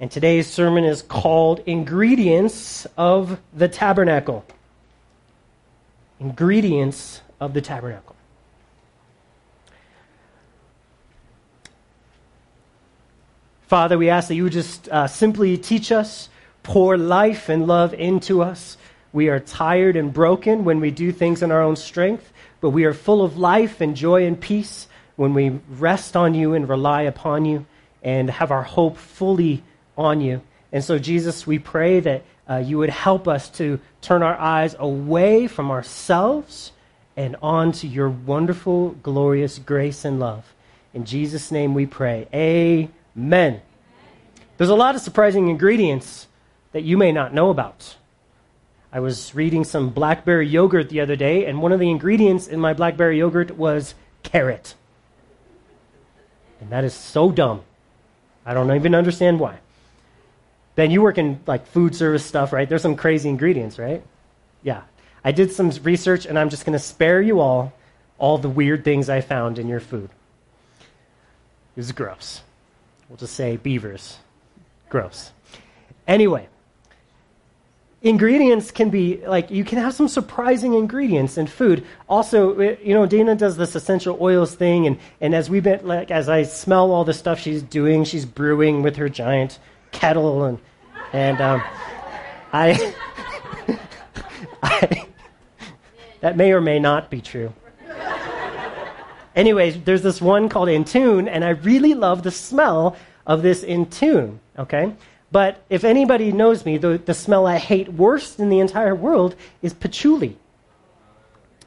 And today's sermon is called Ingredients of the Tabernacle. Ingredients of the Tabernacle. Father, we ask that you would just uh, simply teach us, pour life and love into us. We are tired and broken when we do things in our own strength, but we are full of life and joy and peace when we rest on you and rely upon you and have our hope fully on you. And so, Jesus, we pray that uh, you would help us to turn our eyes away from ourselves and onto your wonderful, glorious grace and love. In Jesus' name we pray. Amen. Men. There's a lot of surprising ingredients that you may not know about. I was reading some blackberry yogurt the other day, and one of the ingredients in my blackberry yogurt was carrot. And that is so dumb. I don't even understand why. Then you work in like food service stuff, right? There's some crazy ingredients, right? Yeah. I did some research and I'm just going to spare you all all the weird things I found in your food. It was gross. We'll just say beavers. Gross. Anyway, ingredients can be like you can have some surprising ingredients in food also you know dana does this essential oils thing and, and as we've been like as i smell all the stuff she's doing she's brewing with her giant kettle and and um, I, I that may or may not be true anyways, there's this one called Intune, and I really love the smell of this Intune, okay? But if anybody knows me, the, the smell I hate worst in the entire world is patchouli.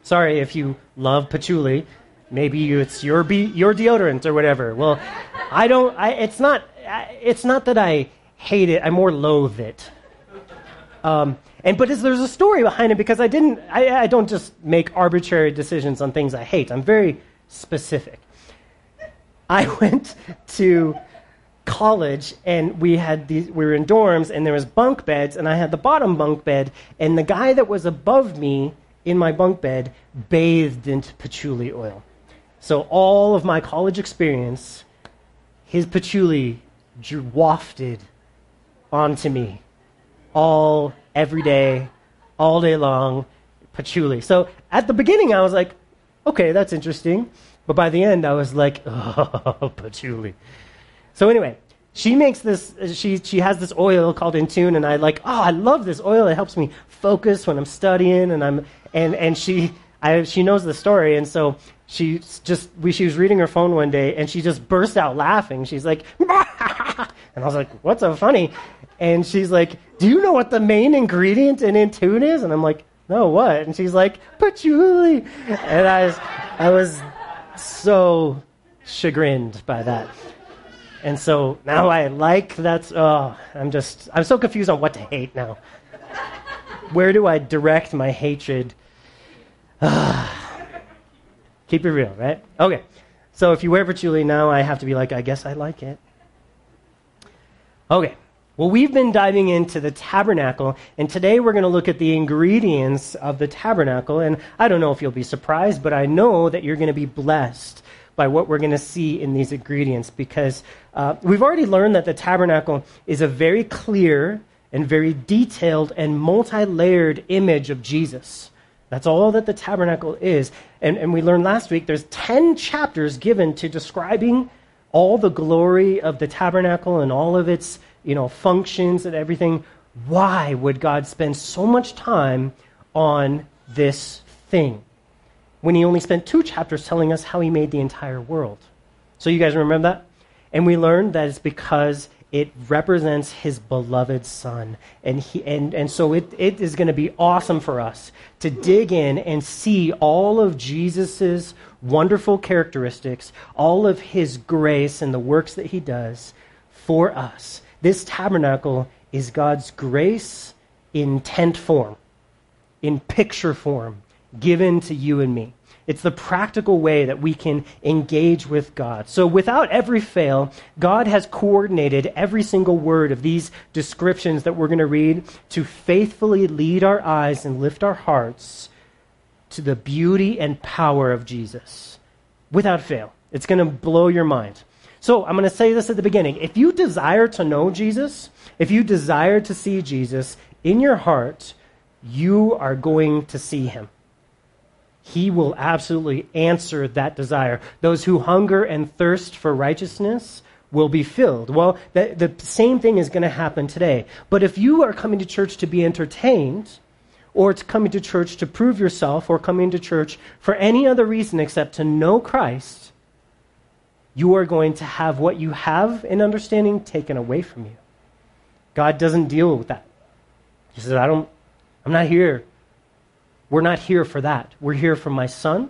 Sorry if you love patchouli. Maybe it's your, be, your deodorant or whatever. Well, I don't, I, it's, not, it's not that I hate it, I more loathe it. Um, and but there's a story behind it because I didn't. I, I, don't just make arbitrary decisions on things I hate. I'm very specific. I went to college and we had these we were in dorms and there was bunk beds and I had the bottom bunk bed and the guy that was above me in my bunk bed bathed into patchouli oil. So all of my college experience his patchouli wafted onto me all every day all day long patchouli. So at the beginning I was like okay, that's interesting. But by the end, I was like, oh, patchouli. So anyway, she makes this, she, she has this oil called Intune, and I like, oh, I love this oil. It helps me focus when I'm studying, and I'm, and, and she, I, she knows the story, and so she just, we, she was reading her phone one day, and she just burst out laughing. She's like, and I was like, what's so funny? And she's like, do you know what the main ingredient in Intune is? And I'm like, no, what? And she's like, patchouli. And I was, I was so chagrined by that. And so now I like that's, oh, I'm just, I'm so confused on what to hate now. Where do I direct my hatred? Ah. Keep it real, right? Okay. So if you wear patchouli now, I have to be like, I guess I like it. Okay. Well, we've been diving into the tabernacle, and today we're going to look at the ingredients of the tabernacle. And I don't know if you'll be surprised, but I know that you're going to be blessed by what we're going to see in these ingredients because uh, we've already learned that the tabernacle is a very clear and very detailed and multi layered image of Jesus. That's all that the tabernacle is. And, and we learned last week there's 10 chapters given to describing all the glory of the tabernacle and all of its you know, functions and everything. Why would God spend so much time on this thing when he only spent two chapters telling us how he made the entire world? So you guys remember that? And we learned that it's because it represents his beloved son. And, he, and, and so it, it is going to be awesome for us to dig in and see all of Jesus' wonderful characteristics, all of his grace and the works that he does for us. This tabernacle is God's grace in tent form, in picture form, given to you and me. It's the practical way that we can engage with God. So, without every fail, God has coordinated every single word of these descriptions that we're going to read to faithfully lead our eyes and lift our hearts to the beauty and power of Jesus. Without fail. It's going to blow your mind. So I'm going to say this at the beginning. If you desire to know Jesus, if you desire to see Jesus in your heart, you are going to see him. He will absolutely answer that desire. Those who hunger and thirst for righteousness will be filled. Well, the, the same thing is going to happen today. But if you are coming to church to be entertained, or it's coming to church to prove yourself, or coming to church for any other reason except to know Christ, you are going to have what you have in understanding taken away from you. God doesn't deal with that. He says, I don't, I'm not here. We're not here for that. We're here for my son.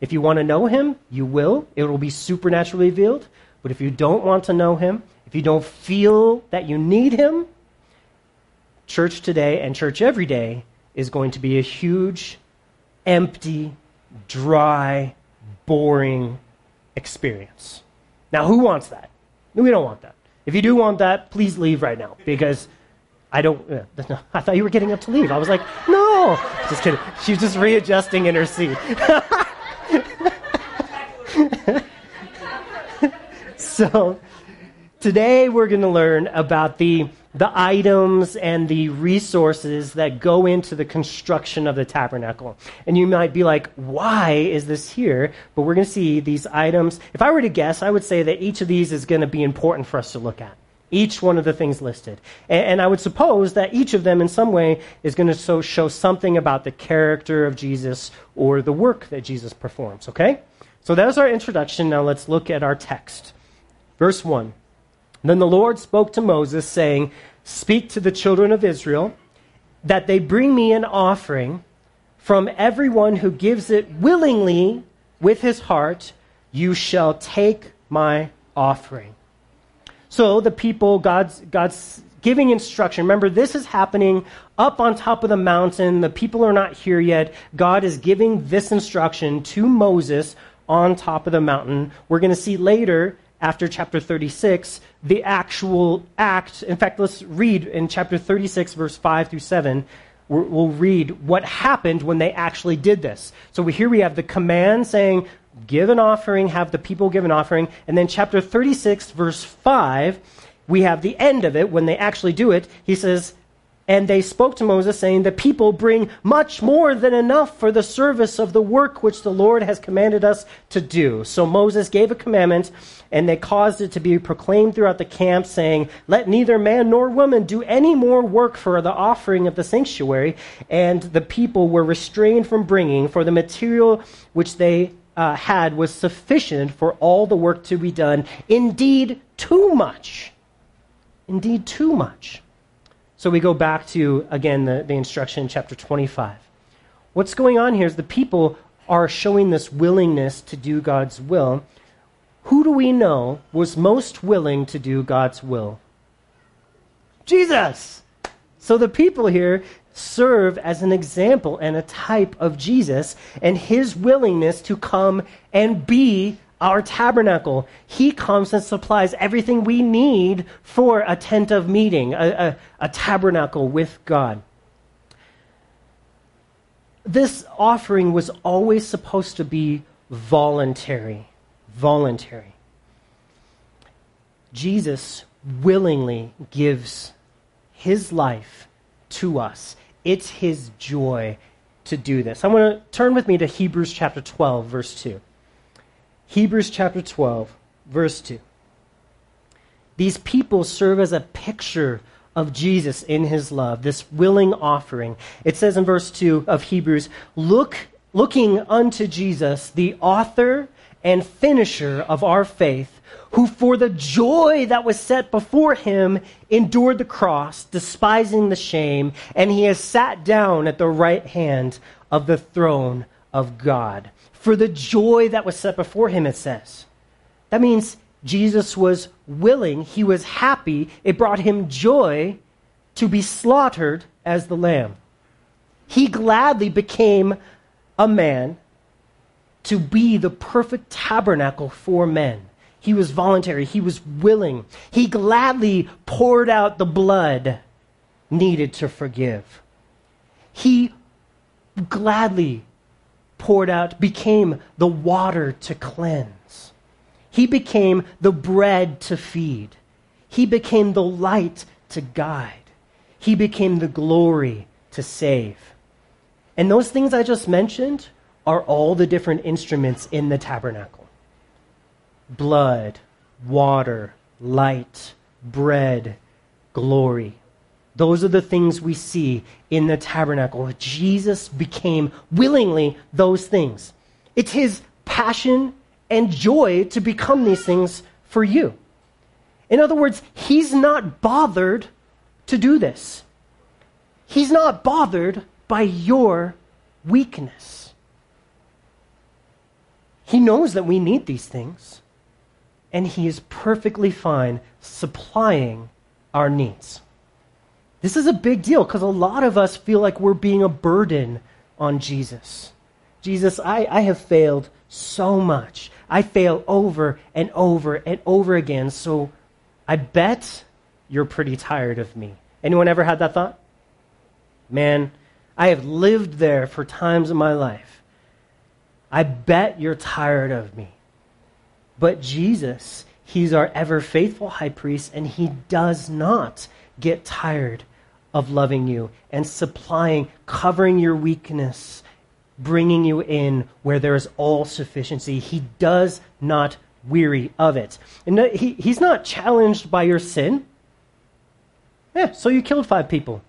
If you want to know him, you will. It will be supernaturally revealed. But if you don't want to know him, if you don't feel that you need him, church today and church every day is going to be a huge, empty, dry, boring experience. Now, who wants that? We don't want that. If you do want that, please leave right now because I don't. Uh, I thought you were getting up to leave. I was like, no. Just kidding. She's just readjusting in her seat. so, today we're going to learn about the the items and the resources that go into the construction of the tabernacle. And you might be like, why is this here? But we're going to see these items. If I were to guess, I would say that each of these is going to be important for us to look at. Each one of the things listed. And, and I would suppose that each of them, in some way, is going to so, show something about the character of Jesus or the work that Jesus performs, okay? So that was our introduction. Now let's look at our text. Verse 1. Then the Lord spoke to Moses, saying, Speak to the children of Israel that they bring me an offering from everyone who gives it willingly with his heart. You shall take my offering. So the people, God's, God's giving instruction. Remember, this is happening up on top of the mountain. The people are not here yet. God is giving this instruction to Moses on top of the mountain. We're going to see later after chapter 36 the actual act. In fact, let's read in chapter 36, verse 5 through 7. We'll read what happened when they actually did this. So here we have the command saying, give an offering, have the people give an offering. And then chapter 36, verse 5, we have the end of it when they actually do it. He says, and they spoke to Moses, saying, The people bring much more than enough for the service of the work which the Lord has commanded us to do. So Moses gave a commandment, and they caused it to be proclaimed throughout the camp, saying, Let neither man nor woman do any more work for the offering of the sanctuary. And the people were restrained from bringing, for the material which they uh, had was sufficient for all the work to be done. Indeed, too much. Indeed, too much. So we go back to, again, the, the instruction in chapter 25. What's going on here is the people are showing this willingness to do God's will. Who do we know was most willing to do God's will? Jesus! So the people here serve as an example and a type of Jesus and his willingness to come and be our tabernacle. He comes and supplies everything we need for a tent of meeting, a, a, a tabernacle with God. This offering was always supposed to be voluntary. Voluntary. Jesus willingly gives his life to us. It's his joy to do this. I want to turn with me to Hebrews chapter 12, verse 2. Hebrews chapter 12, verse 2. These people serve as a picture of Jesus in his love, this willing offering. It says in verse 2 of Hebrews, Look, looking unto Jesus, the author and finisher of our faith, who for the joy that was set before him endured the cross, despising the shame, and he has sat down at the right hand of the throne of God for the joy that was set before him, it says. That means Jesus was willing, he was happy, it brought him joy to be slaughtered as the lamb. He gladly became a man to be the perfect tabernacle for men. He was voluntary, he was willing. He gladly poured out the blood needed to forgive. He gladly poured out became the water to cleanse. He became the bread to feed. He became the light to guide. He became the glory to save. And those things I just mentioned are all the different instruments in the tabernacle blood, water, light, bread, glory. Those are the things we see in the tabernacle. Jesus became willingly those things. It's his passion and joy to become these things for you. In other words, he's not bothered to do this. He's not bothered by your weakness. He knows that we need these things, and he is perfectly fine supplying our needs. This is a big deal because a lot of us feel like we're being a burden on Jesus. Jesus, I, I have failed so much. I fail over and over and over again. So I bet you're pretty tired of me. Anyone ever had that thought? Man, I have lived there for times in my life. I bet you're tired of me. But Jesus, He's our ever faithful high priest, and He does not get tired of loving you and supplying, covering your weakness, bringing you in where there is all sufficiency. He does not weary of it. And uh, he, he's not challenged by your sin. Yeah, so you killed five people.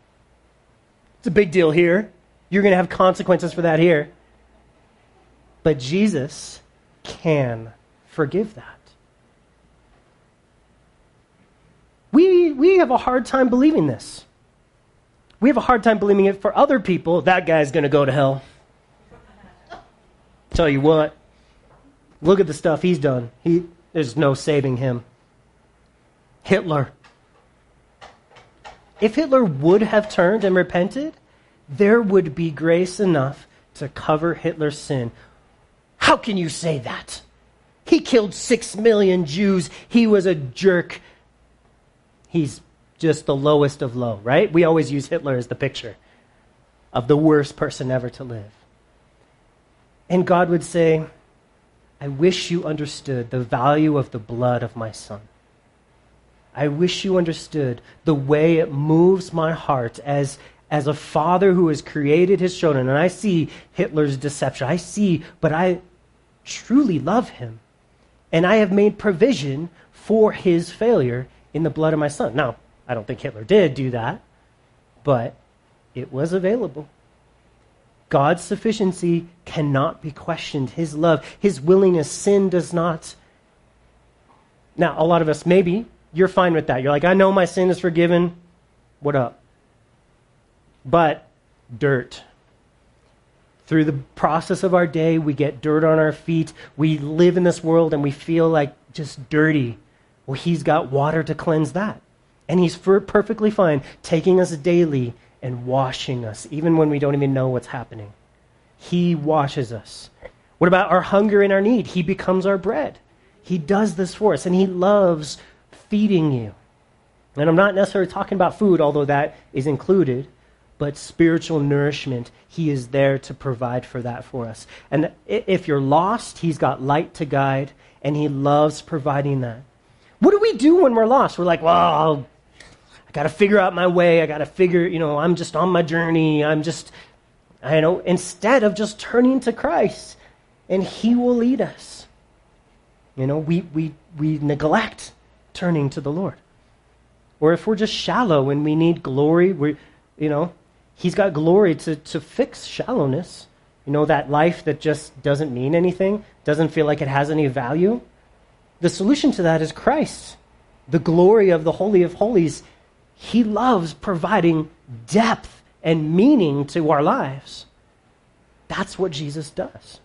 It's a big deal here. You're going to have consequences for that here. But Jesus can forgive that. We, we have a hard time believing this. We have a hard time believing it for other people. That guy's going to go to hell. Tell you what, look at the stuff he's done. He, there's no saving him. Hitler. If Hitler would have turned and repented, there would be grace enough to cover Hitler's sin. How can you say that? He killed six million Jews. He was a jerk. He's just the lowest of low, right? We always use Hitler as the picture of the worst person ever to live. And God would say, I wish you understood the value of the blood of my son. I wish you understood the way it moves my heart as, as a father who has created his children. And I see Hitler's deception. I see, but I truly love him. And I have made provision for his failure in the blood of my son. Now, I don't think Hitler did do that, but it was available. God's sufficiency cannot be questioned. His love, His willingness, sin does not. Now, a lot of us, maybe you're fine with that. You're like, I know my sin is forgiven. What up? But dirt. Through the process of our day, we get dirt on our feet. We live in this world and we feel like just dirty. Well, He's got water to cleanse that. And He's perfectly fine taking us daily and washing us, even when we don't even know what's happening. He washes us. What about our hunger and our need? He becomes our bread. He does this for us, and He loves feeding you. And I'm not necessarily talking about food, although that is included, but spiritual nourishment. He is there to provide for that for us. And if you're lost, He's got light to guide, and He loves providing that. What do we do when we're lost? We're like, well, I'll got to figure out my way. I got to figure, you know, I'm just on my journey. I'm just, I know, instead of just turning to Christ and He will lead us. You know, we, we, we neglect turning to the Lord. Or if we're just shallow and we need glory, we you know, He's got glory to, to fix shallowness. You know, that life that just doesn't mean anything, doesn't feel like it has any value. The solution to that is Christ. The glory of the Holy of Holies he loves providing depth and meaning to our lives. That's what Jesus does.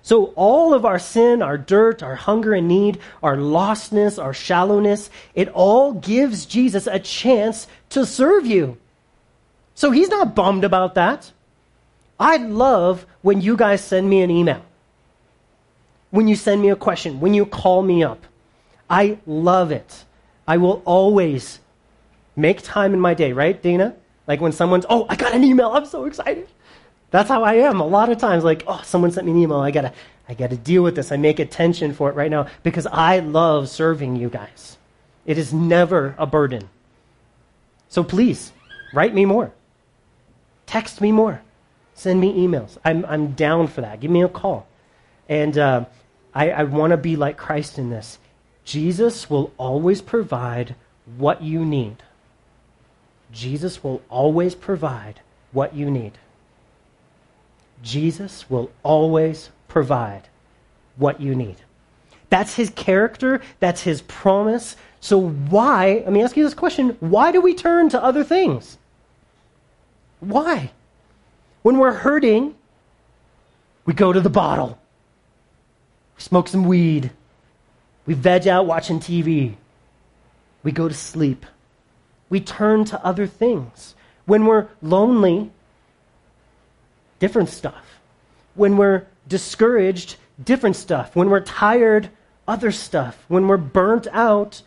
So, all of our sin, our dirt, our hunger and need, our lostness, our shallowness, it all gives Jesus a chance to serve you. So, he's not bummed about that. I love when you guys send me an email, when you send me a question, when you call me up. I love it. I will always make time in my day, right, Dana? Like when someone's, oh, I got an email, I'm so excited. That's how I am a lot of times. Like, oh, someone sent me an email, I gotta, I got to deal with this. I make attention for it right now because I love serving you guys. It is never a burden. So please, write me more. Text me more. Send me emails. I'm, I'm down for that. Give me a call. And uh, I, I want to be like Christ in this. Jesus will always provide what you need. Jesus will always provide what you need. Jesus will always provide what you need. That's his character, that's his promise. So, why, let me ask you this question why do we turn to other things? Why? When we're hurting, we go to the bottle, we smoke some weed, we veg out watching TV, we go to sleep, we turn to other things. When we're lonely, different stuff. When we're discouraged, different stuff. When we're tired, other stuff. When we're burnt out,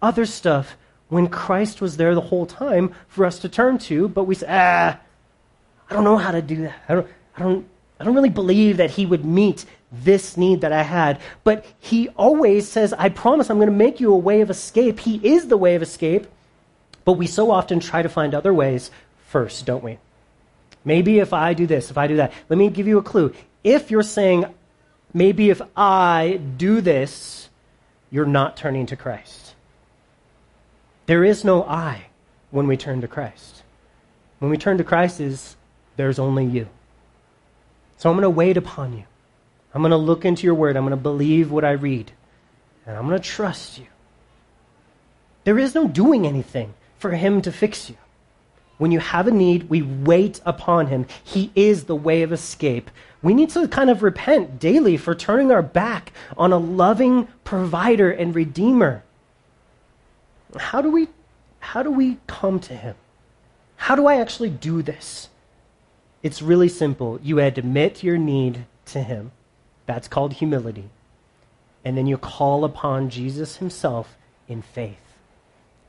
other stuff. When Christ was there the whole time for us to turn to, but we say, ah, I don't know how to do that. I don't, I don't, I don't really believe that He would meet this need that I had. But He always says, I promise I'm going to make you a way of escape. He is the way of escape. But we so often try to find other ways first, don't we? Maybe if I do this, if I do that. Let me give you a clue. If you're saying, maybe if I do this, you're not turning to Christ. There is no I when we turn to Christ. When we turn to Christ is there's only you. So I'm going to wait upon you. I'm going to look into your word. I'm going to believe what I read. And I'm going to trust you. There is no doing anything for him to fix you. When you have a need, we wait upon him. He is the way of escape. We need to kind of repent daily for turning our back on a loving provider and redeemer. How do we how do we come to him? How do I actually do this? It's really simple. You admit your need to him. That's called humility. And then you call upon Jesus himself in faith.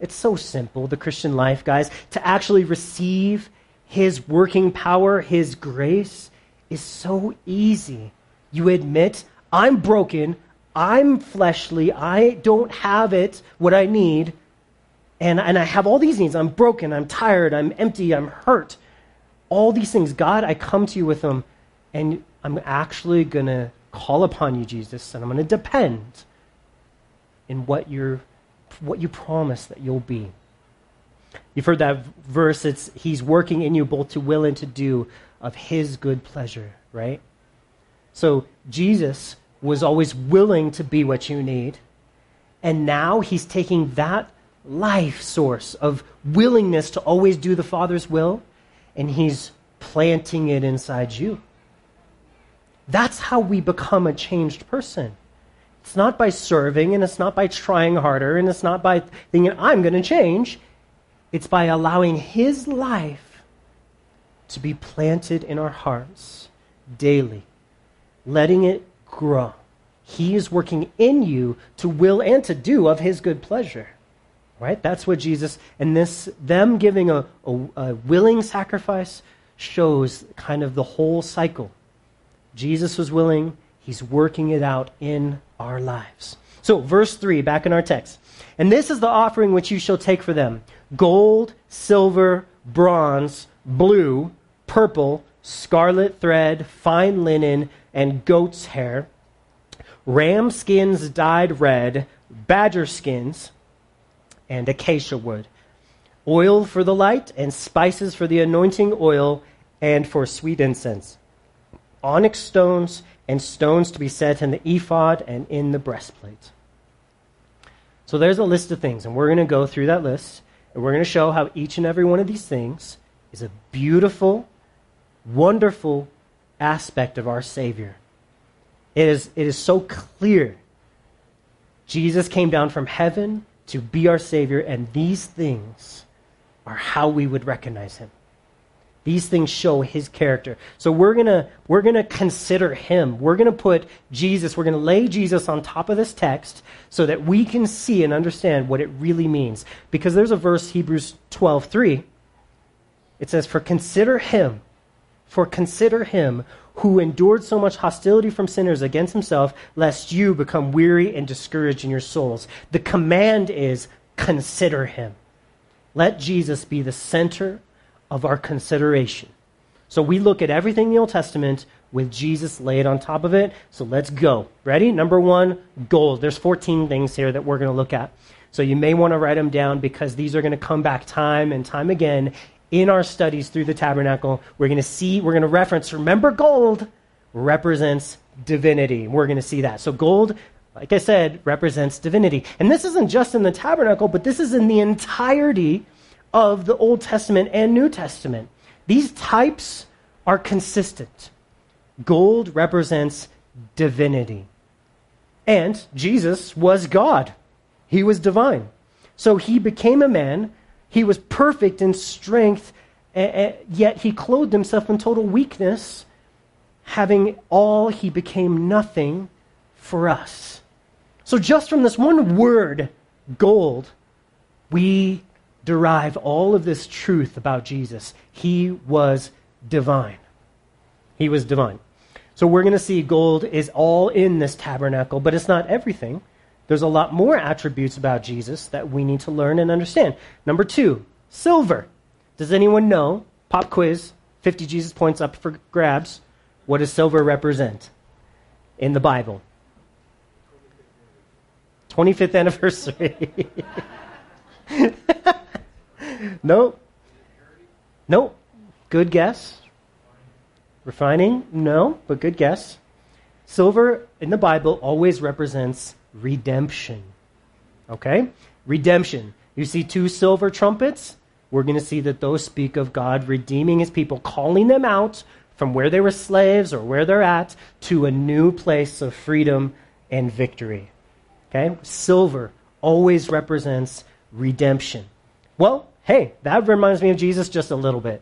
It's so simple, the Christian life, guys. To actually receive His working power, His grace, is so easy. You admit, I'm broken, I'm fleshly, I don't have it, what I need, and, and I have all these needs. I'm broken, I'm tired, I'm empty, I'm hurt. All these things. God, I come to you with them, and I'm actually going to call upon you, Jesus, and I'm going to depend in what you're what you promise that you'll be. You've heard that verse, it's He's working in you both to will and to do of His good pleasure, right? So Jesus was always willing to be what you need. And now He's taking that life source of willingness to always do the Father's will, and He's planting it inside you. That's how we become a changed person. It's not by serving, and it's not by trying harder, and it's not by thinking, I'm going to change. It's by allowing His life to be planted in our hearts daily, letting it grow. He is working in you to will and to do of His good pleasure. Right? That's what Jesus, and this, them giving a, a, a willing sacrifice shows kind of the whole cycle. Jesus was willing, He's working it out in our lives. So, verse 3, back in our text. And this is the offering which you shall take for them gold, silver, bronze, blue, purple, scarlet thread, fine linen, and goat's hair, ram skins dyed red, badger skins, and acacia wood, oil for the light, and spices for the anointing oil and for sweet incense, onyx stones and stones to be set in the ephod and in the breastplate. So there's a list of things, and we're going to go through that list, and we're going to show how each and every one of these things is a beautiful, wonderful aspect of our Savior. It is, it is so clear. Jesus came down from heaven to be our Savior, and these things are how we would recognize him. These things show his character. So we're going to we're going to consider him. We're going to put Jesus, we're going to lay Jesus on top of this text so that we can see and understand what it really means. Because there's a verse Hebrews 12:3. It says for consider him for consider him who endured so much hostility from sinners against himself, lest you become weary and discouraged in your souls. The command is consider him. Let Jesus be the center of our consideration. So we look at everything in the Old Testament with Jesus laid on top of it. So let's go. Ready? Number one, gold. There's 14 things here that we're going to look at. So you may want to write them down because these are going to come back time and time again in our studies through the tabernacle. We're going to see, we're going to reference, remember, gold represents divinity. We're going to see that. So gold, like I said, represents divinity. And this isn't just in the tabernacle, but this is in the entirety of the Old Testament and New Testament. These types are consistent. Gold represents divinity. And Jesus was God, he was divine. So he became a man. He was perfect in strength, yet he clothed himself in total weakness. Having all, he became nothing for us. So, just from this one word, gold, we derive all of this truth about Jesus. He was divine. He was divine. So we're going to see gold is all in this tabernacle, but it's not everything. There's a lot more attributes about Jesus that we need to learn and understand. Number two, silver. Does anyone know? Pop quiz, 50 Jesus points up for grabs. What does silver represent in the Bible? 25th anniversary. nope. Nope. Good guess. Refining? No, but good guess. Silver in the Bible always represents redemption. Okay? Redemption. You see two silver trumpets? We're going to see that those speak of God redeeming his people, calling them out from where they were slaves or where they're at to a new place of freedom and victory. Okay? Silver always represents redemption. Well, hey, that reminds me of Jesus just a little bit.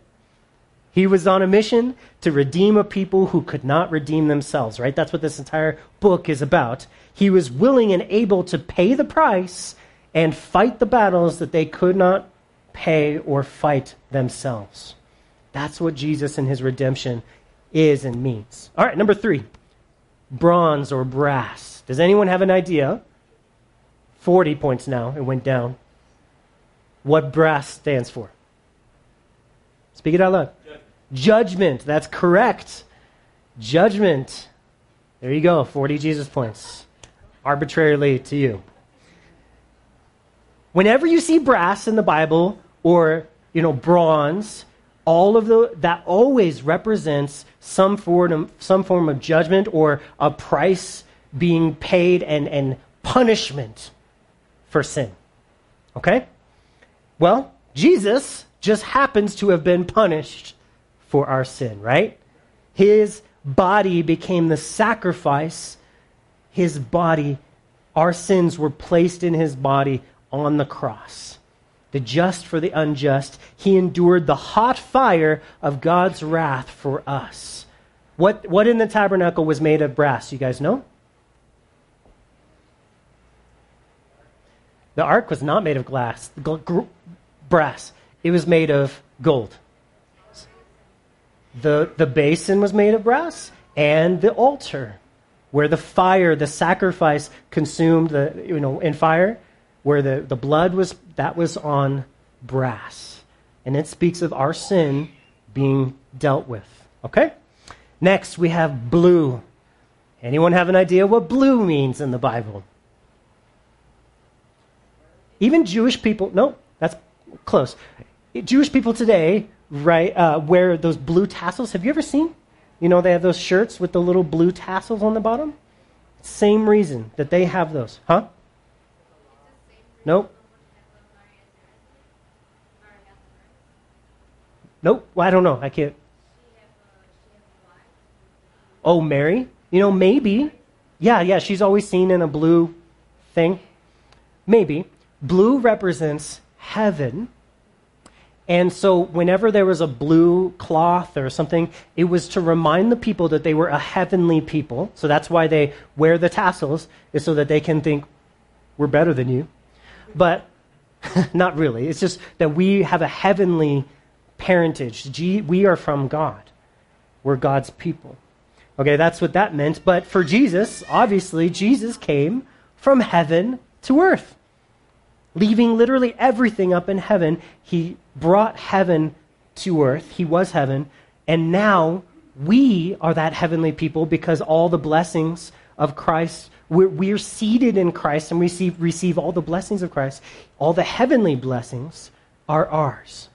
He was on a mission to redeem a people who could not redeem themselves, right? That's what this entire book is about. He was willing and able to pay the price and fight the battles that they could not pay or fight themselves. That's what Jesus and his redemption is and means. All right, number three bronze or brass. Does anyone have an idea? 40 points now, it went down. What brass stands for? Speak it out loud. Judgment. That's correct. Judgment. There you go. 40 Jesus points. Arbitrarily to you. Whenever you see brass in the Bible or, you know, bronze, all of the that always represents some form of, some form of judgment or a price being paid and, and punishment for sin. Okay? Well, Jesus just happens to have been punished for our sin, right? His body became the sacrifice. His body, our sins were placed in his body on the cross. The just for the unjust. He endured the hot fire of God's wrath for us. What, what in the tabernacle was made of brass? You guys know? The ark was not made of glass, brass. It was made of gold. The, the basin was made of brass, and the altar, where the fire, the sacrifice consumed the, you know, in fire, where the, the blood was, that was on brass. And it speaks of our sin being dealt with. Okay? Next, we have blue. Anyone have an idea what blue means in the Bible? Even Jewish people, no, that's close. Jewish people today right, uh, wear those blue tassels. Have you ever seen? You know, they have those shirts with the little blue tassels on the bottom. Same reason that they have those, huh? Nope. Nope. Well, I don't know. I can't. Oh, Mary? You know, maybe. Yeah, yeah, she's always seen in a blue thing. Maybe. Blue represents heaven and so, whenever there was a blue cloth or something, it was to remind the people that they were a heavenly people. So, that's why they wear the tassels, is so that they can think, we're better than you. But not really. It's just that we have a heavenly parentage. We are from God, we're God's people. Okay, that's what that meant. But for Jesus, obviously, Jesus came from heaven to earth. Leaving literally everything up in heaven, he brought heaven to earth. He was heaven. And now we are that heavenly people because all the blessings of Christ, we're, we're seated in Christ and receive, receive all the blessings of Christ. All the heavenly blessings are ours.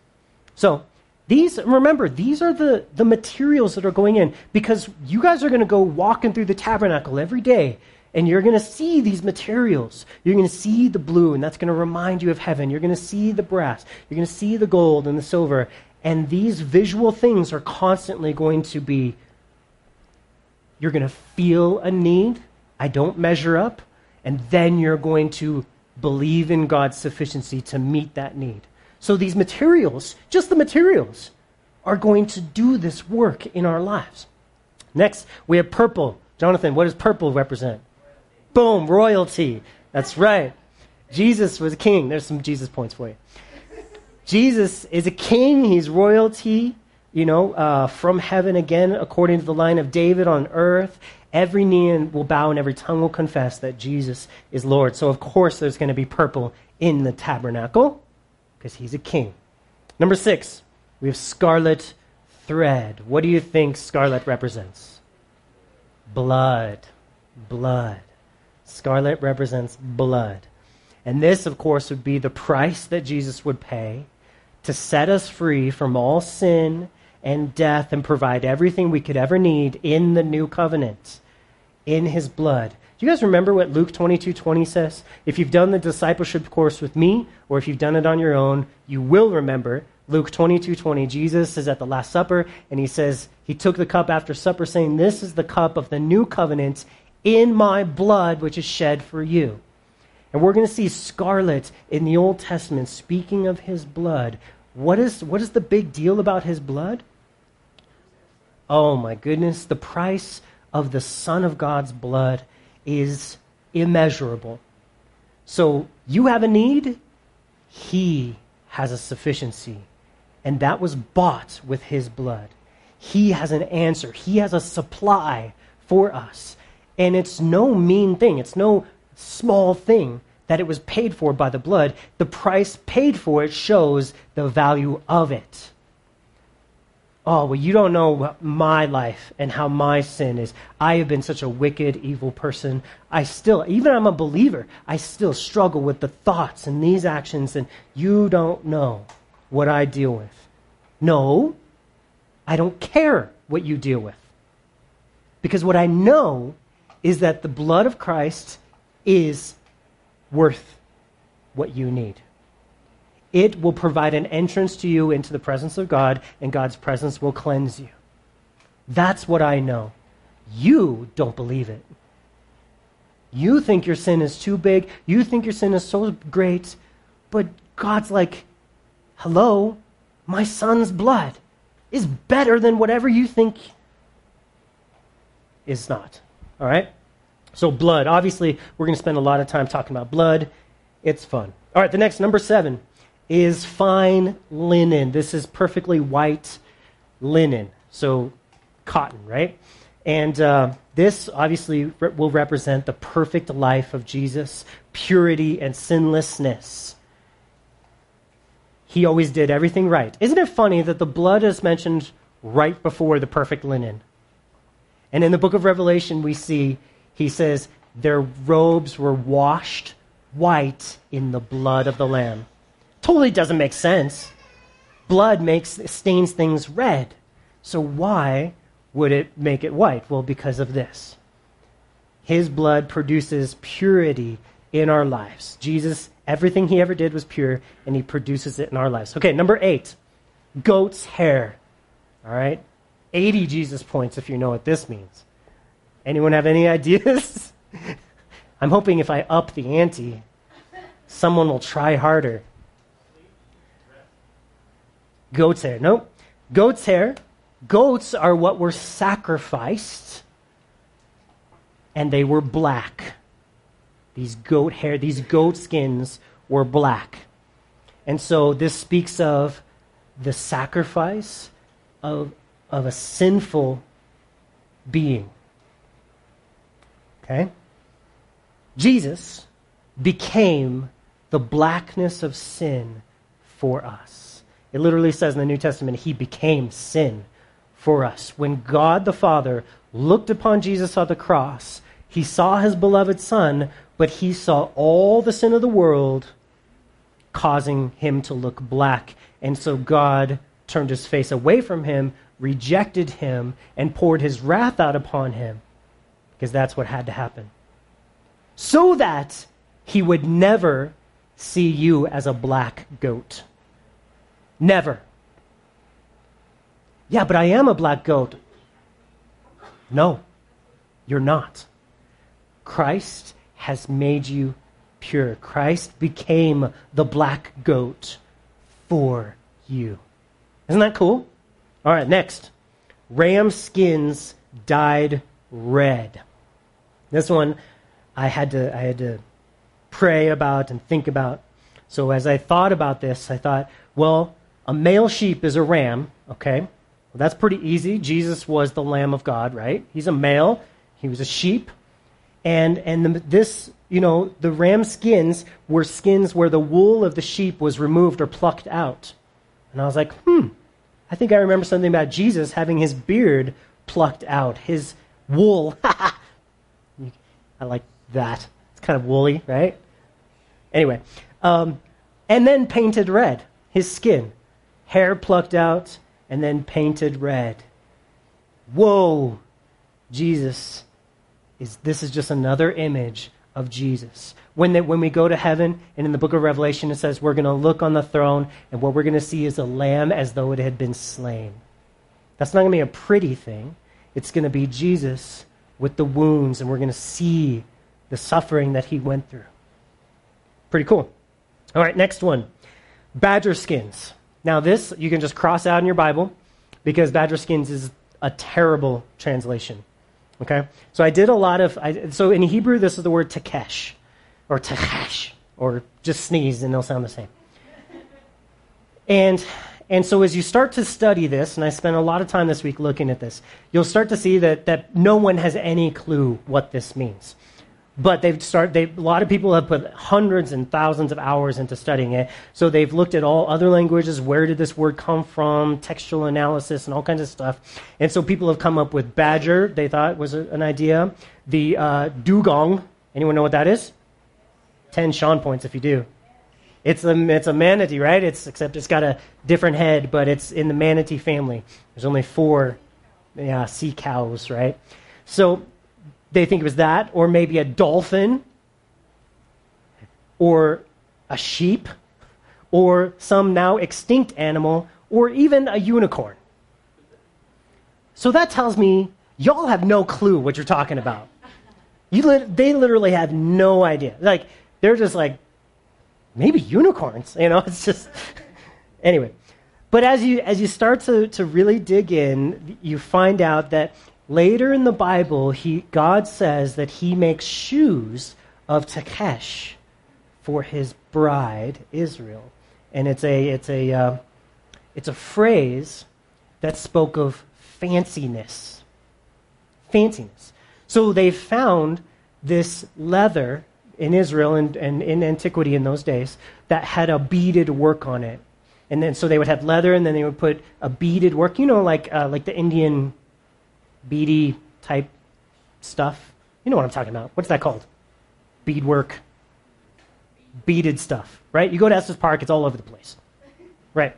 So, these, remember, these are the, the materials that are going in because you guys are going to go walking through the tabernacle every day and you're going to see these materials. You're going to see the blue, and that's going to remind you of heaven. You're going to see the brass. You're going to see the gold and the silver. And these visual things are constantly going to be, you're going to feel a need. I don't measure up. And then you're going to believe in God's sufficiency to meet that need. So these materials, just the materials, are going to do this work in our lives. Next, we have purple. Jonathan, what does purple represent? Boom, royalty. That's right. Jesus was a king. There's some Jesus points for you. Jesus is a king. He's royalty, you know, uh, from heaven again, according to the line of David on earth. Every knee will bow and every tongue will confess that Jesus is Lord. So, of course, there's going to be purple in the tabernacle because he's a king. Number six, we have scarlet thread. What do you think scarlet represents? Blood. Blood. Scarlet represents blood. And this, of course, would be the price that Jesus would pay to set us free from all sin and death and provide everything we could ever need in the new covenant in his blood. Do you guys remember what Luke 22 20 says? If you've done the discipleship course with me, or if you've done it on your own, you will remember Luke 22 20. Jesus is at the Last Supper, and he says, He took the cup after supper, saying, This is the cup of the new covenant in my blood, which is shed for you. And we're going to see scarlet in the Old Testament speaking of his blood. What is, what is the big deal about his blood? Oh my goodness, the price of the Son of God's blood is immeasurable. So you have a need, he has a sufficiency. And that was bought with his blood. He has an answer, he has a supply for us. And it's no mean thing, it's no small thing that it was paid for by the blood. The price paid for it shows the value of it oh, well, you don't know my life and how my sin is. I have been such a wicked, evil person. I still, even I'm a believer, I still struggle with the thoughts and these actions, and you don't know what I deal with. No, I don't care what you deal with. Because what I know is that the blood of Christ is worth what you need it will provide an entrance to you into the presence of God, and God's presence will cleanse you. That's what I know. You don't believe it. You think your sin is too big. You think your sin is so great. But God's like, hello, my son's blood is better than whatever you think is not. All right? So, blood. Obviously, we're going to spend a lot of time talking about blood. It's fun. All right, the next, number seven is fine linen. This is perfectly white linen, so cotton, right? And uh, this obviously re- will represent the perfect life of Jesus, purity and sinlessness. He always did everything right. Isn't it funny that the blood is mentioned right before the perfect linen? And in the book of Revelation, we see he says their robes were washed white in the blood of the Lamb. Totally doesn't make sense. Blood makes stains things red. So why would it make it white? Well, because of this. His blood produces purity in our lives. Jesus, everything he ever did was pure, and he produces it in our lives. Okay, number eight goat's hair. All right? 80 Jesus points if you know what this means. Anyone have any ideas? I'm hoping if I up the ante, someone will try harder. Goat's hair. Nope. Goat's hair. Goats are what were sacrificed, and they were black. These goat hair, these goat skins were black. And so this speaks of the sacrifice of, of a sinful being. Okay? Jesus became the blackness of sin for us. It literally says in the New Testament, He became sin for us. When God the Father looked upon Jesus on the cross, He saw His beloved Son, but He saw all the sin of the world causing Him to look black. And so God turned His face away from Him, rejected Him, and poured His wrath out upon Him because that's what had to happen. So that he would never see you as a black goat. Never. Yeah, but I am a black goat. No, you're not. Christ has made you pure. Christ became the black goat for you. Isn't that cool? All right, next. Ram skins dyed red. This one I had to I had to pray about and think about. So as I thought about this, I thought, well, a male sheep is a ram, okay? Well, that's pretty easy. Jesus was the lamb of God, right? He's a male. He was a sheep. And and the, this, you know, the ram skins were skins where the wool of the sheep was removed or plucked out. And I was like, "Hmm, I think I remember something about Jesus having his beard plucked out, his wool. I like that. It's kind of woolly, right? Anyway, um, and then painted red, his skin. Hair plucked out and then painted red. Whoa! Jesus is this is just another image of Jesus. When, they, when we go to heaven, and in the book of Revelation it says we're going to look on the throne, and what we're going to see is a lamb as though it had been slain. That's not going to be a pretty thing. It's going to be Jesus with the wounds, and we're going to see the suffering that he went through. Pretty cool. All right, next one badger skins. Now, this you can just cross out in your Bible because badger skins is a terrible translation. Okay? So I did a lot of. I, so in Hebrew, this is the word takesh, or takesh, or just sneeze and they'll sound the same. And and so as you start to study this, and I spent a lot of time this week looking at this, you'll start to see that, that no one has any clue what this means. But they've started, they, a lot of people have put hundreds and thousands of hours into studying it. So they've looked at all other languages. Where did this word come from? Textual analysis and all kinds of stuff. And so people have come up with badger, they thought was a, an idea. The uh, dugong, anyone know what that is? 10 Sean points if you do. It's a, it's a manatee, right? It's, except it's got a different head, but it's in the manatee family. There's only four yeah, sea cows, right? So they think it was that, or maybe a dolphin, or a sheep, or some now extinct animal, or even a unicorn. So that tells me y'all have no clue what you're talking about. You li- they literally have no idea. Like, they're just like, maybe unicorns. You know, it's just anyway. But as you as you start to, to really dig in, you find out that later in the Bible, he God says that he makes shoes of Takesh for his bride Israel, and it's a it's a uh, it's a phrase that spoke of fanciness, fanciness. So they found this leather in Israel and, and in antiquity in those days that had a beaded work on it. And then so they would have leather and then they would put a beaded work, you know, like, uh, like the Indian beady type stuff. You know what I'm talking about. What's that called? Beadwork. Beaded stuff, right? You go to Estes Park, it's all over the place. Right.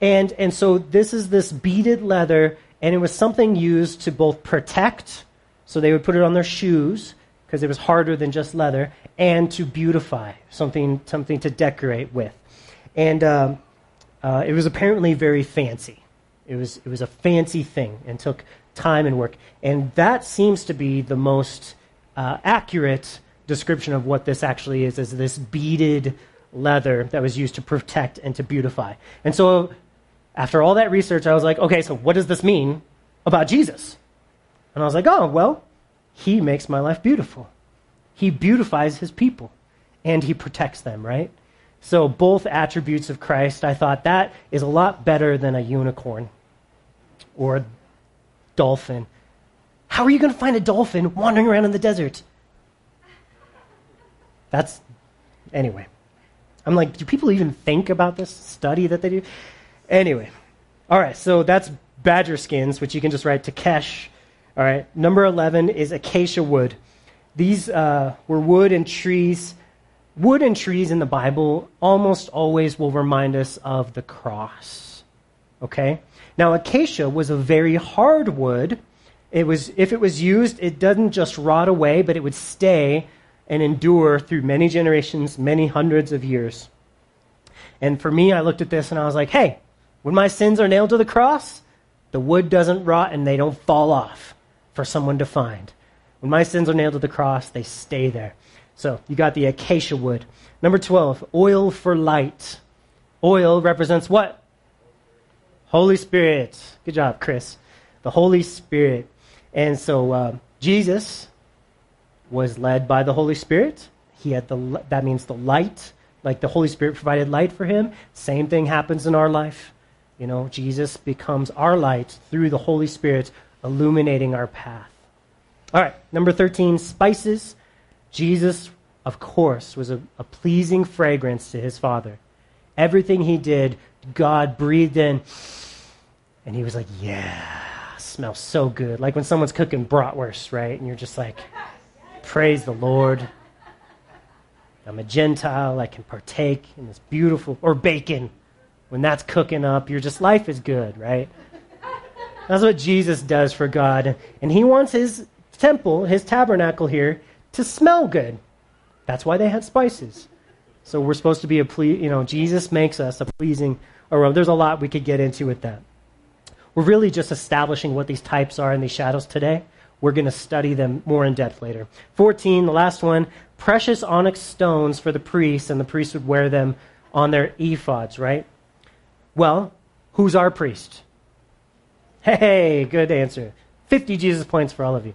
And, and so this is this beaded leather, and it was something used to both protect, so they would put it on their shoes, because it was harder than just leather, and to beautify, something, something to decorate with. And um, uh, it was apparently very fancy. It was, it was a fancy thing and took time and work. And that seems to be the most uh, accurate description of what this actually is, is this beaded leather that was used to protect and to beautify. And so after all that research, I was like, okay, so what does this mean about Jesus? And I was like, oh, well, he makes my life beautiful. He beautifies his people and he protects them, right? So, both attributes of Christ, I thought that is a lot better than a unicorn or a dolphin. How are you going to find a dolphin wandering around in the desert? That's, anyway. I'm like, do people even think about this study that they do? Anyway. All right, so that's badger skins, which you can just write Takesh. All right, number 11 is acacia wood. These uh, were wood and trees. Wood and trees in the Bible almost always will remind us of the cross. Okay? Now, acacia was a very hard wood. It was, if it was used, it doesn't just rot away, but it would stay and endure through many generations, many hundreds of years. And for me, I looked at this and I was like, hey, when my sins are nailed to the cross, the wood doesn't rot and they don't fall off for someone to find. When my sins are nailed to the cross, they stay there. So you got the acacia wood. Number 12, oil for light. Oil represents what? Holy Spirit. Good job, Chris. The Holy Spirit. And so uh, Jesus was led by the Holy Spirit. He had the that means the light, like the Holy Spirit provided light for him. Same thing happens in our life. You know, Jesus becomes our light through the Holy Spirit illuminating our path. All right, number 13, spices. Jesus, of course, was a, a pleasing fragrance to his Father. Everything he did, God breathed in, and he was like, yeah, smells so good. Like when someone's cooking bratwurst, right? And you're just like, praise the Lord. I'm a Gentile. I can partake in this beautiful, or bacon. When that's cooking up, you're just, life is good, right? That's what Jesus does for God. And he wants his temple, his tabernacle here, to smell good. That's why they had spices. So we're supposed to be a ple- you know, Jesus makes us a pleasing aroma. There's a lot we could get into with that. We're really just establishing what these types are in these shadows today. We're going to study them more in depth later. 14, the last one, precious onyx stones for the priests, and the priests would wear them on their ephods, right? Well, who's our priest? Hey, good answer. 50 Jesus points for all of you.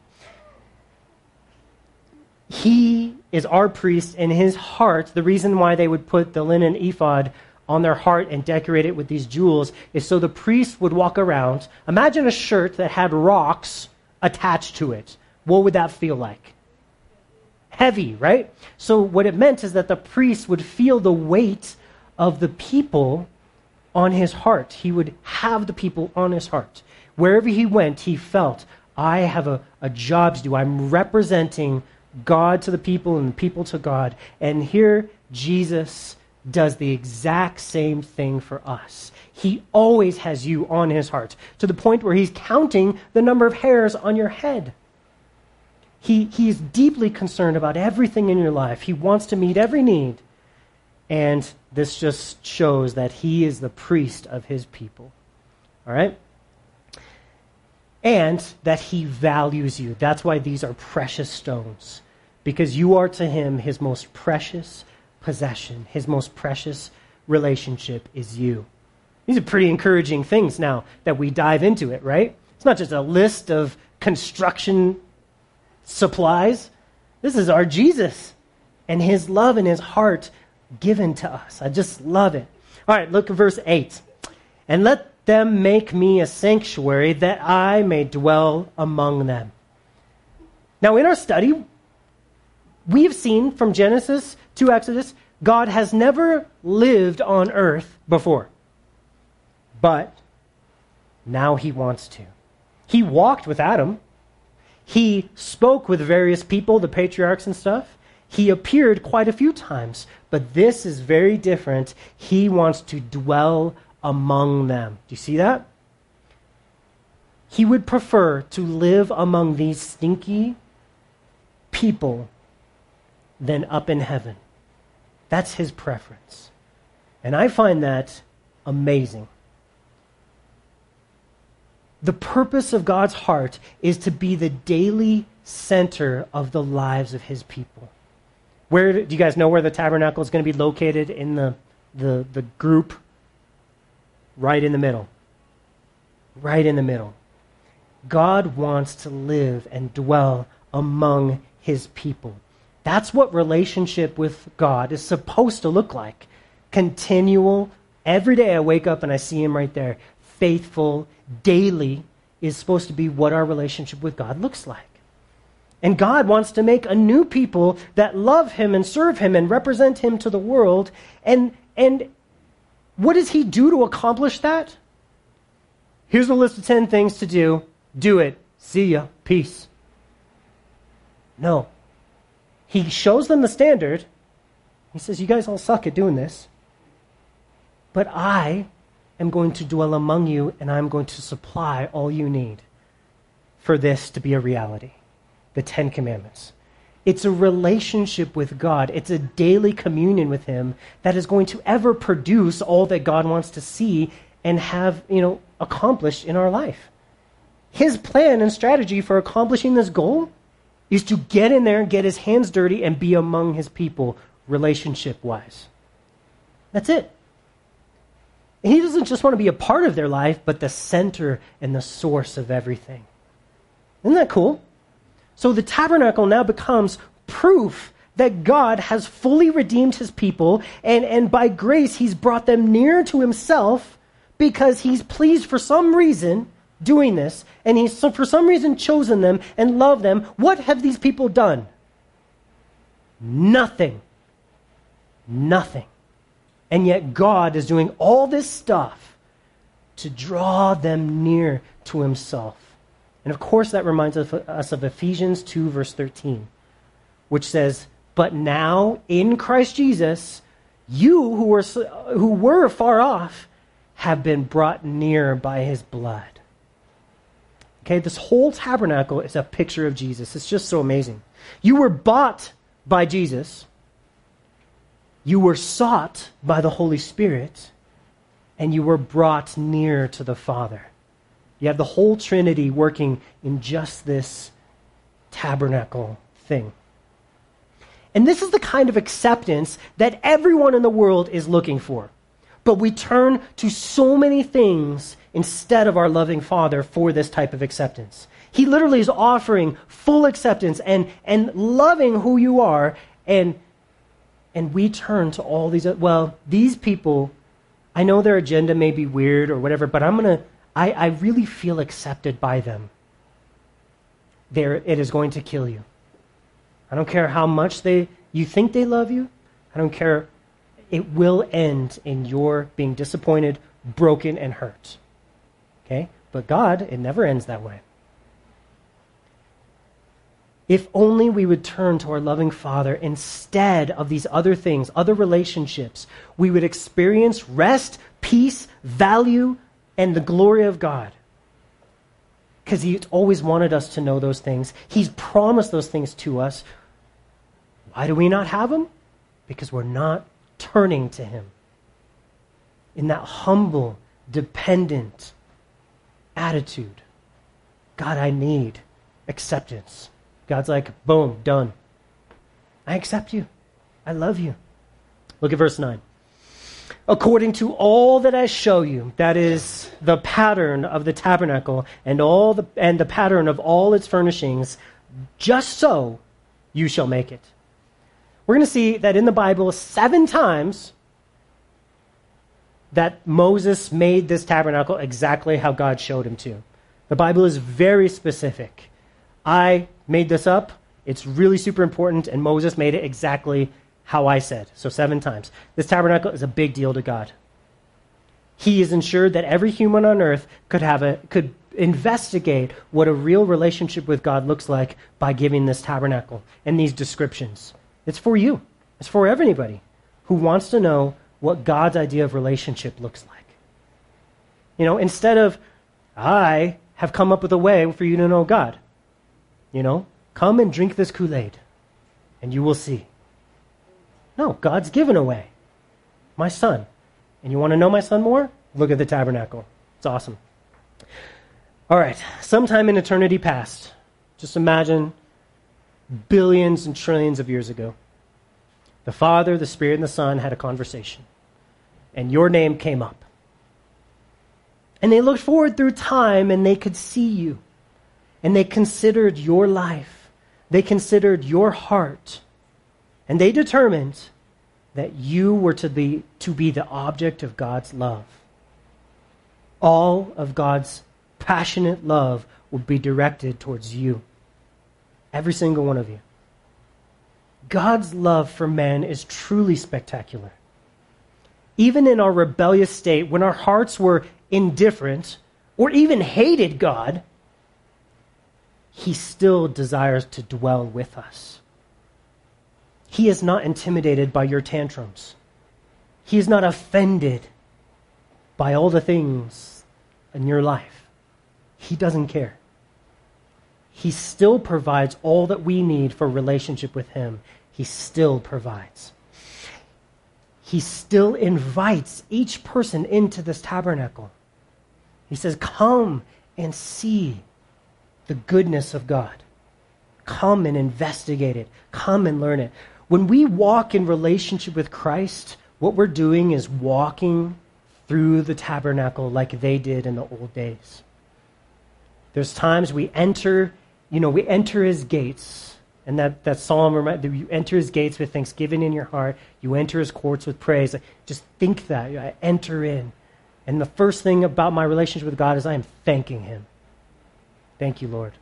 He is our priest in his heart. The reason why they would put the linen ephod on their heart and decorate it with these jewels is so the priest would walk around. Imagine a shirt that had rocks attached to it. What would that feel like? Heavy, right? So, what it meant is that the priest would feel the weight of the people on his heart. He would have the people on his heart. Wherever he went, he felt, I have a, a job to do. I'm representing God to the people and the people to God. And here, Jesus does the exact same thing for us. He always has you on his heart to the point where he's counting the number of hairs on your head. He, he is deeply concerned about everything in your life. He wants to meet every need. And this just shows that he is the priest of his people. All right? And that he values you. That's why these are precious stones. Because you are to him his most precious possession, his most precious relationship is you. These are pretty encouraging things now that we dive into it, right? It's not just a list of construction supplies. This is our Jesus and his love and his heart given to us. I just love it. All right, look at verse 8. And let them make me a sanctuary that I may dwell among them. Now, in our study, we've seen from Genesis to Exodus, God has never lived on earth before. But now he wants to. He walked with Adam. He spoke with various people, the patriarchs and stuff. He appeared quite a few times. But this is very different. He wants to dwell among them. Do you see that? He would prefer to live among these stinky people than up in heaven. That's his preference. And I find that amazing. The purpose of God's heart is to be the daily center of the lives of his people. Where do you guys know where the tabernacle is going to be located in the, the, the group? Right in the middle. Right in the middle. God wants to live and dwell among his people. That's what relationship with God is supposed to look like. Continual, every day I wake up and I see Him right there. Faithful, daily is supposed to be what our relationship with God looks like. And God wants to make a new people that love Him and serve Him and represent Him to the world. And, and what does He do to accomplish that? Here's a list of 10 things to do. Do it. See ya. Peace. No. He shows them the standard. He says, You guys all suck at doing this. But I am going to dwell among you and I'm going to supply all you need for this to be a reality the Ten Commandments. It's a relationship with God. It's a daily communion with Him that is going to ever produce all that God wants to see and have, you know, accomplished in our life. His plan and strategy for accomplishing this goal is to get in there and get his hands dirty and be among his people relationship wise. That's it. And he doesn't just want to be a part of their life, but the center and the source of everything. Isn't that cool? So the tabernacle now becomes proof that God has fully redeemed his people, and, and by grace, he's brought them near to himself because he's pleased for some reason doing this, and he's for some reason chosen them and loved them. What have these people done? Nothing. Nothing. And yet God is doing all this stuff to draw them near to himself. And of course, that reminds us of Ephesians 2, verse 13, which says, But now in Christ Jesus, you who were, who were far off have been brought near by his blood. Okay, this whole tabernacle is a picture of Jesus. It's just so amazing. You were bought by Jesus, you were sought by the Holy Spirit, and you were brought near to the Father. You have the whole Trinity working in just this tabernacle thing. And this is the kind of acceptance that everyone in the world is looking for. But we turn to so many things instead of our loving Father for this type of acceptance. He literally is offering full acceptance and, and loving who you are. And, and we turn to all these, well, these people, I know their agenda may be weird or whatever, but I'm going to I, I really feel accepted by them. There, it is going to kill you. I don't care how much they you think they love you. I don't care. It will end in your being disappointed, broken, and hurt. Okay? But God, it never ends that way. If only we would turn to our loving Father instead of these other things, other relationships, we would experience rest, peace, value, and the glory of God. Because He's always wanted us to know those things. He's promised those things to us. Why do we not have them? Because we're not turning to Him in that humble, dependent attitude. God, I need acceptance. God's like, boom, done. I accept you. I love you. Look at verse 9 according to all that I show you, that is the pattern of the tabernacle and all the and the pattern of all its furnishings, just so you shall make it. We're going to see that in the Bible seven times that Moses made this tabernacle exactly how God showed him to. The Bible is very specific. I made this up. It's really super important, and Moses made it exactly how I said. So seven times. This tabernacle is a big deal to God. He is ensured that every human on earth could have a could investigate what a real relationship with God looks like by giving this tabernacle and these descriptions. It's for you. It's for everybody who wants to know what God's idea of relationship looks like. You know, instead of I have come up with a way for you to know God. You know, come and drink this Kool-Aid and you will see. No, God's given away my son. And you want to know my son more? Look at the tabernacle. It's awesome. All right, sometime in eternity past, just imagine billions and trillions of years ago, the Father, the Spirit, and the Son had a conversation, and your name came up. And they looked forward through time and they could see you. And they considered your life. They considered your heart. And they determined that you were to be, to be the object of God's love. All of God's passionate love would be directed towards you. Every single one of you. God's love for man is truly spectacular. Even in our rebellious state, when our hearts were indifferent or even hated God, He still desires to dwell with us. He is not intimidated by your tantrums. He is not offended by all the things in your life. He doesn't care. He still provides all that we need for relationship with Him. He still provides. He still invites each person into this tabernacle. He says, Come and see the goodness of God. Come and investigate it. Come and learn it. When we walk in relationship with Christ, what we're doing is walking through the tabernacle like they did in the old days. There's times we enter, you know, we enter his gates. And that, that psalm reminds you enter his gates with thanksgiving in your heart. You enter his courts with praise. Just think that. I enter in. And the first thing about my relationship with God is I am thanking him. Thank you, Lord.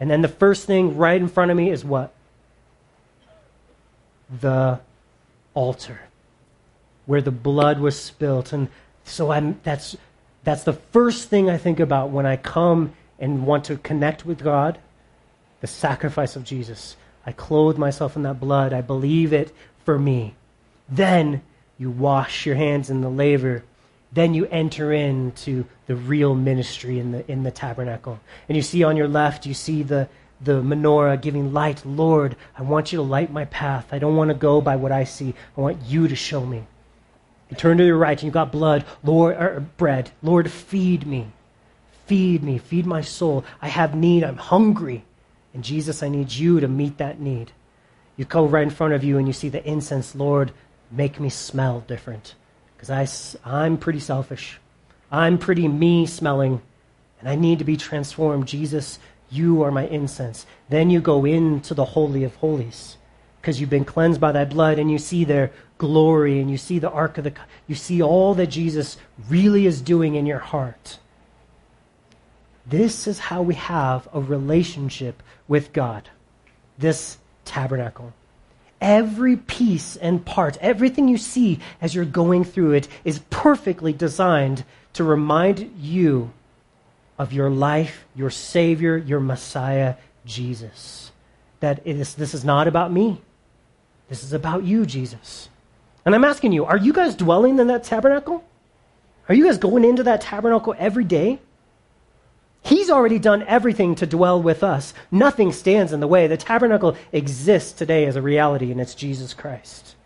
And then the first thing right in front of me is what? The altar where the blood was spilt. And so I'm, that's, that's the first thing I think about when I come and want to connect with God the sacrifice of Jesus. I clothe myself in that blood. I believe it for me. Then you wash your hands in the laver. Then you enter into the real ministry in the, in the tabernacle. And you see on your left, you see the, the menorah giving light. Lord, I want you to light my path. I don't want to go by what I see. I want you to show me. You turn to your right and you've got blood, Lord, or bread. Lord, feed me. Feed me. Feed my soul. I have need. I'm hungry. And Jesus, I need you to meet that need. You go right in front of you and you see the incense. Lord, make me smell different. Because I'm pretty selfish. I'm pretty me smelling. And I need to be transformed. Jesus, you are my incense. Then you go into the Holy of Holies because you've been cleansed by thy blood and you see their glory and you see the ark of the you see all that Jesus really is doing in your heart. This is how we have a relationship with God. This tabernacle. Every piece and part, everything you see as you're going through it is perfectly designed to remind you of your life, your Savior, your Messiah, Jesus. That is, this is not about me. This is about you, Jesus. And I'm asking you, are you guys dwelling in that tabernacle? Are you guys going into that tabernacle every day? He's already done everything to dwell with us. Nothing stands in the way. The tabernacle exists today as a reality, and it's Jesus Christ.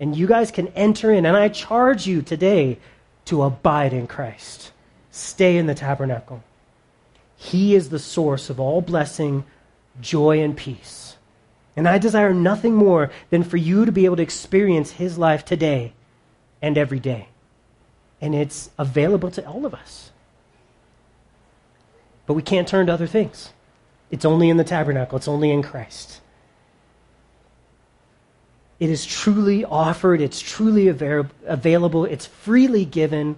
And you guys can enter in, and I charge you today to abide in Christ. Stay in the tabernacle. He is the source of all blessing, joy, and peace. And I desire nothing more than for you to be able to experience His life today and every day. And it's available to all of us. But we can't turn to other things. It's only in the tabernacle, it's only in Christ. It is truly offered, it's truly available, it's freely given.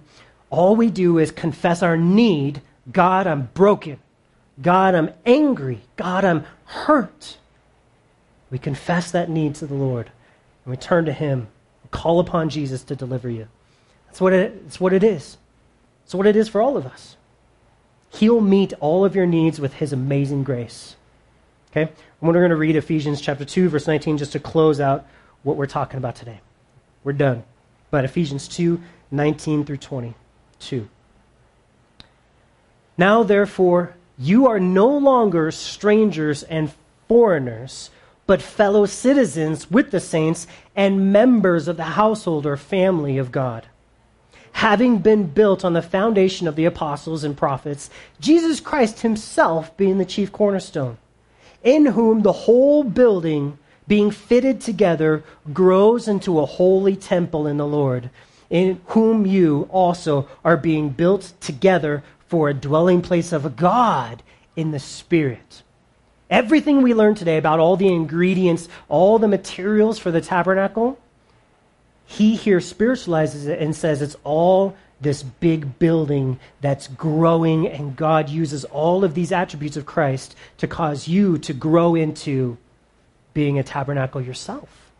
All we do is confess our need God, I'm broken. God, I'm angry. God, I'm hurt. We confess that need to the Lord, and we turn to Him, and call upon Jesus to deliver you. That's what it, it's what it is. It's what it is for all of us. He'll meet all of your needs with His amazing grace. Okay? And we're going to read Ephesians chapter 2, verse 19, just to close out what we're talking about today. We're done. But Ephesians 2, 19 through 22. Now, therefore, you are no longer strangers and foreigners but fellow citizens with the saints and members of the household or family of God. Having been built on the foundation of the apostles and prophets, Jesus Christ himself being the chief cornerstone, in whom the whole building, being fitted together, grows into a holy temple in the Lord, in whom you also are being built together for a dwelling place of God in the Spirit. Everything we learned today about all the ingredients, all the materials for the tabernacle, he here spiritualizes it and says it's all this big building that's growing, and God uses all of these attributes of Christ to cause you to grow into being a tabernacle yourself.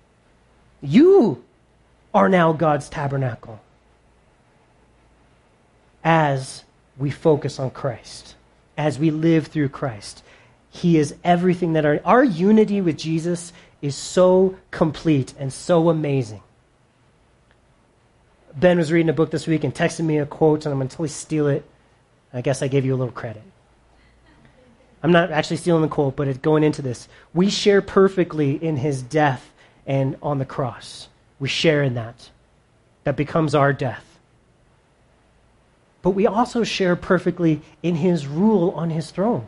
You are now God's tabernacle as we focus on Christ, as we live through Christ. He is everything that our, our unity with Jesus is so complete and so amazing. Ben was reading a book this week and texted me a quote, and I'm going to totally steal it. I guess I gave you a little credit. I'm not actually stealing the quote, but it's going into this. We share perfectly in his death and on the cross. We share in that. That becomes our death. But we also share perfectly in his rule on his throne.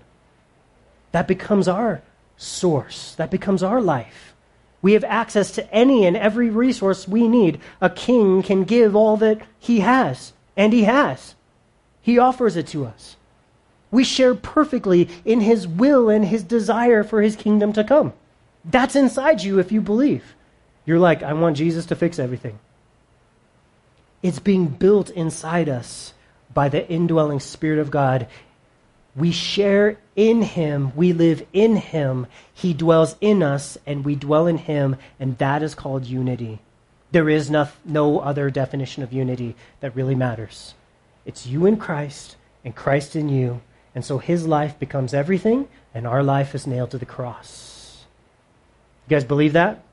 That becomes our source, that becomes our life. We have access to any and every resource we need. A king can give all that he has, and he has. He offers it to us. We share perfectly in his will and his desire for his kingdom to come. That's inside you if you believe. You're like, I want Jesus to fix everything. It's being built inside us by the indwelling Spirit of God we share in him, we live in him, he dwells in us, and we dwell in him, and that is called unity. There is no, no other definition of unity that really matters. It's you in Christ, and Christ in you, and so his life becomes everything, and our life is nailed to the cross. You guys believe that?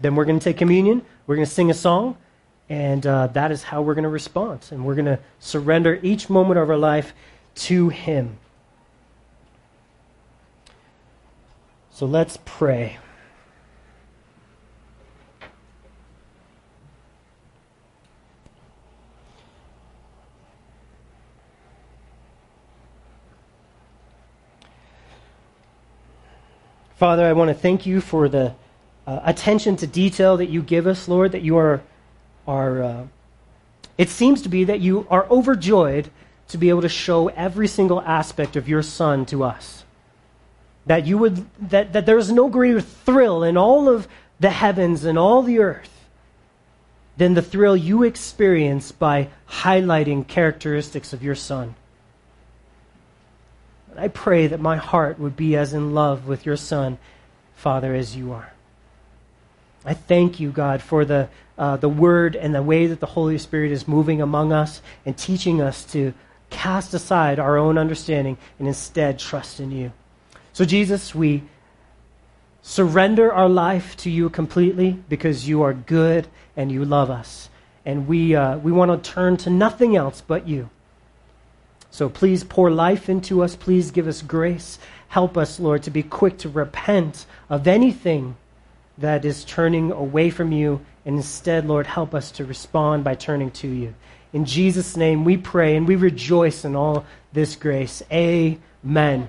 Then we're going to take communion, we're going to sing a song, and uh, that is how we're going to respond. And we're going to surrender each moment of our life to him. So let's pray. Father, I want to thank you for the uh, attention to detail that you give us, Lord, that you are, are uh, it seems to be that you are overjoyed to be able to show every single aspect of your Son to us that you would that, that there is no greater thrill in all of the heavens and all the earth than the thrill you experience by highlighting characteristics of your son. And I pray that my heart would be as in love with your son, Father, as you are. I thank you, God, for the, uh, the word and the way that the Holy Spirit is moving among us and teaching us to cast aside our own understanding and instead trust in you. So, Jesus, we surrender our life to you completely because you are good and you love us. And we, uh, we want to turn to nothing else but you. So please pour life into us. Please give us grace. Help us, Lord, to be quick to repent of anything that is turning away from you. And instead, Lord, help us to respond by turning to you. In Jesus' name we pray and we rejoice in all this grace. Amen.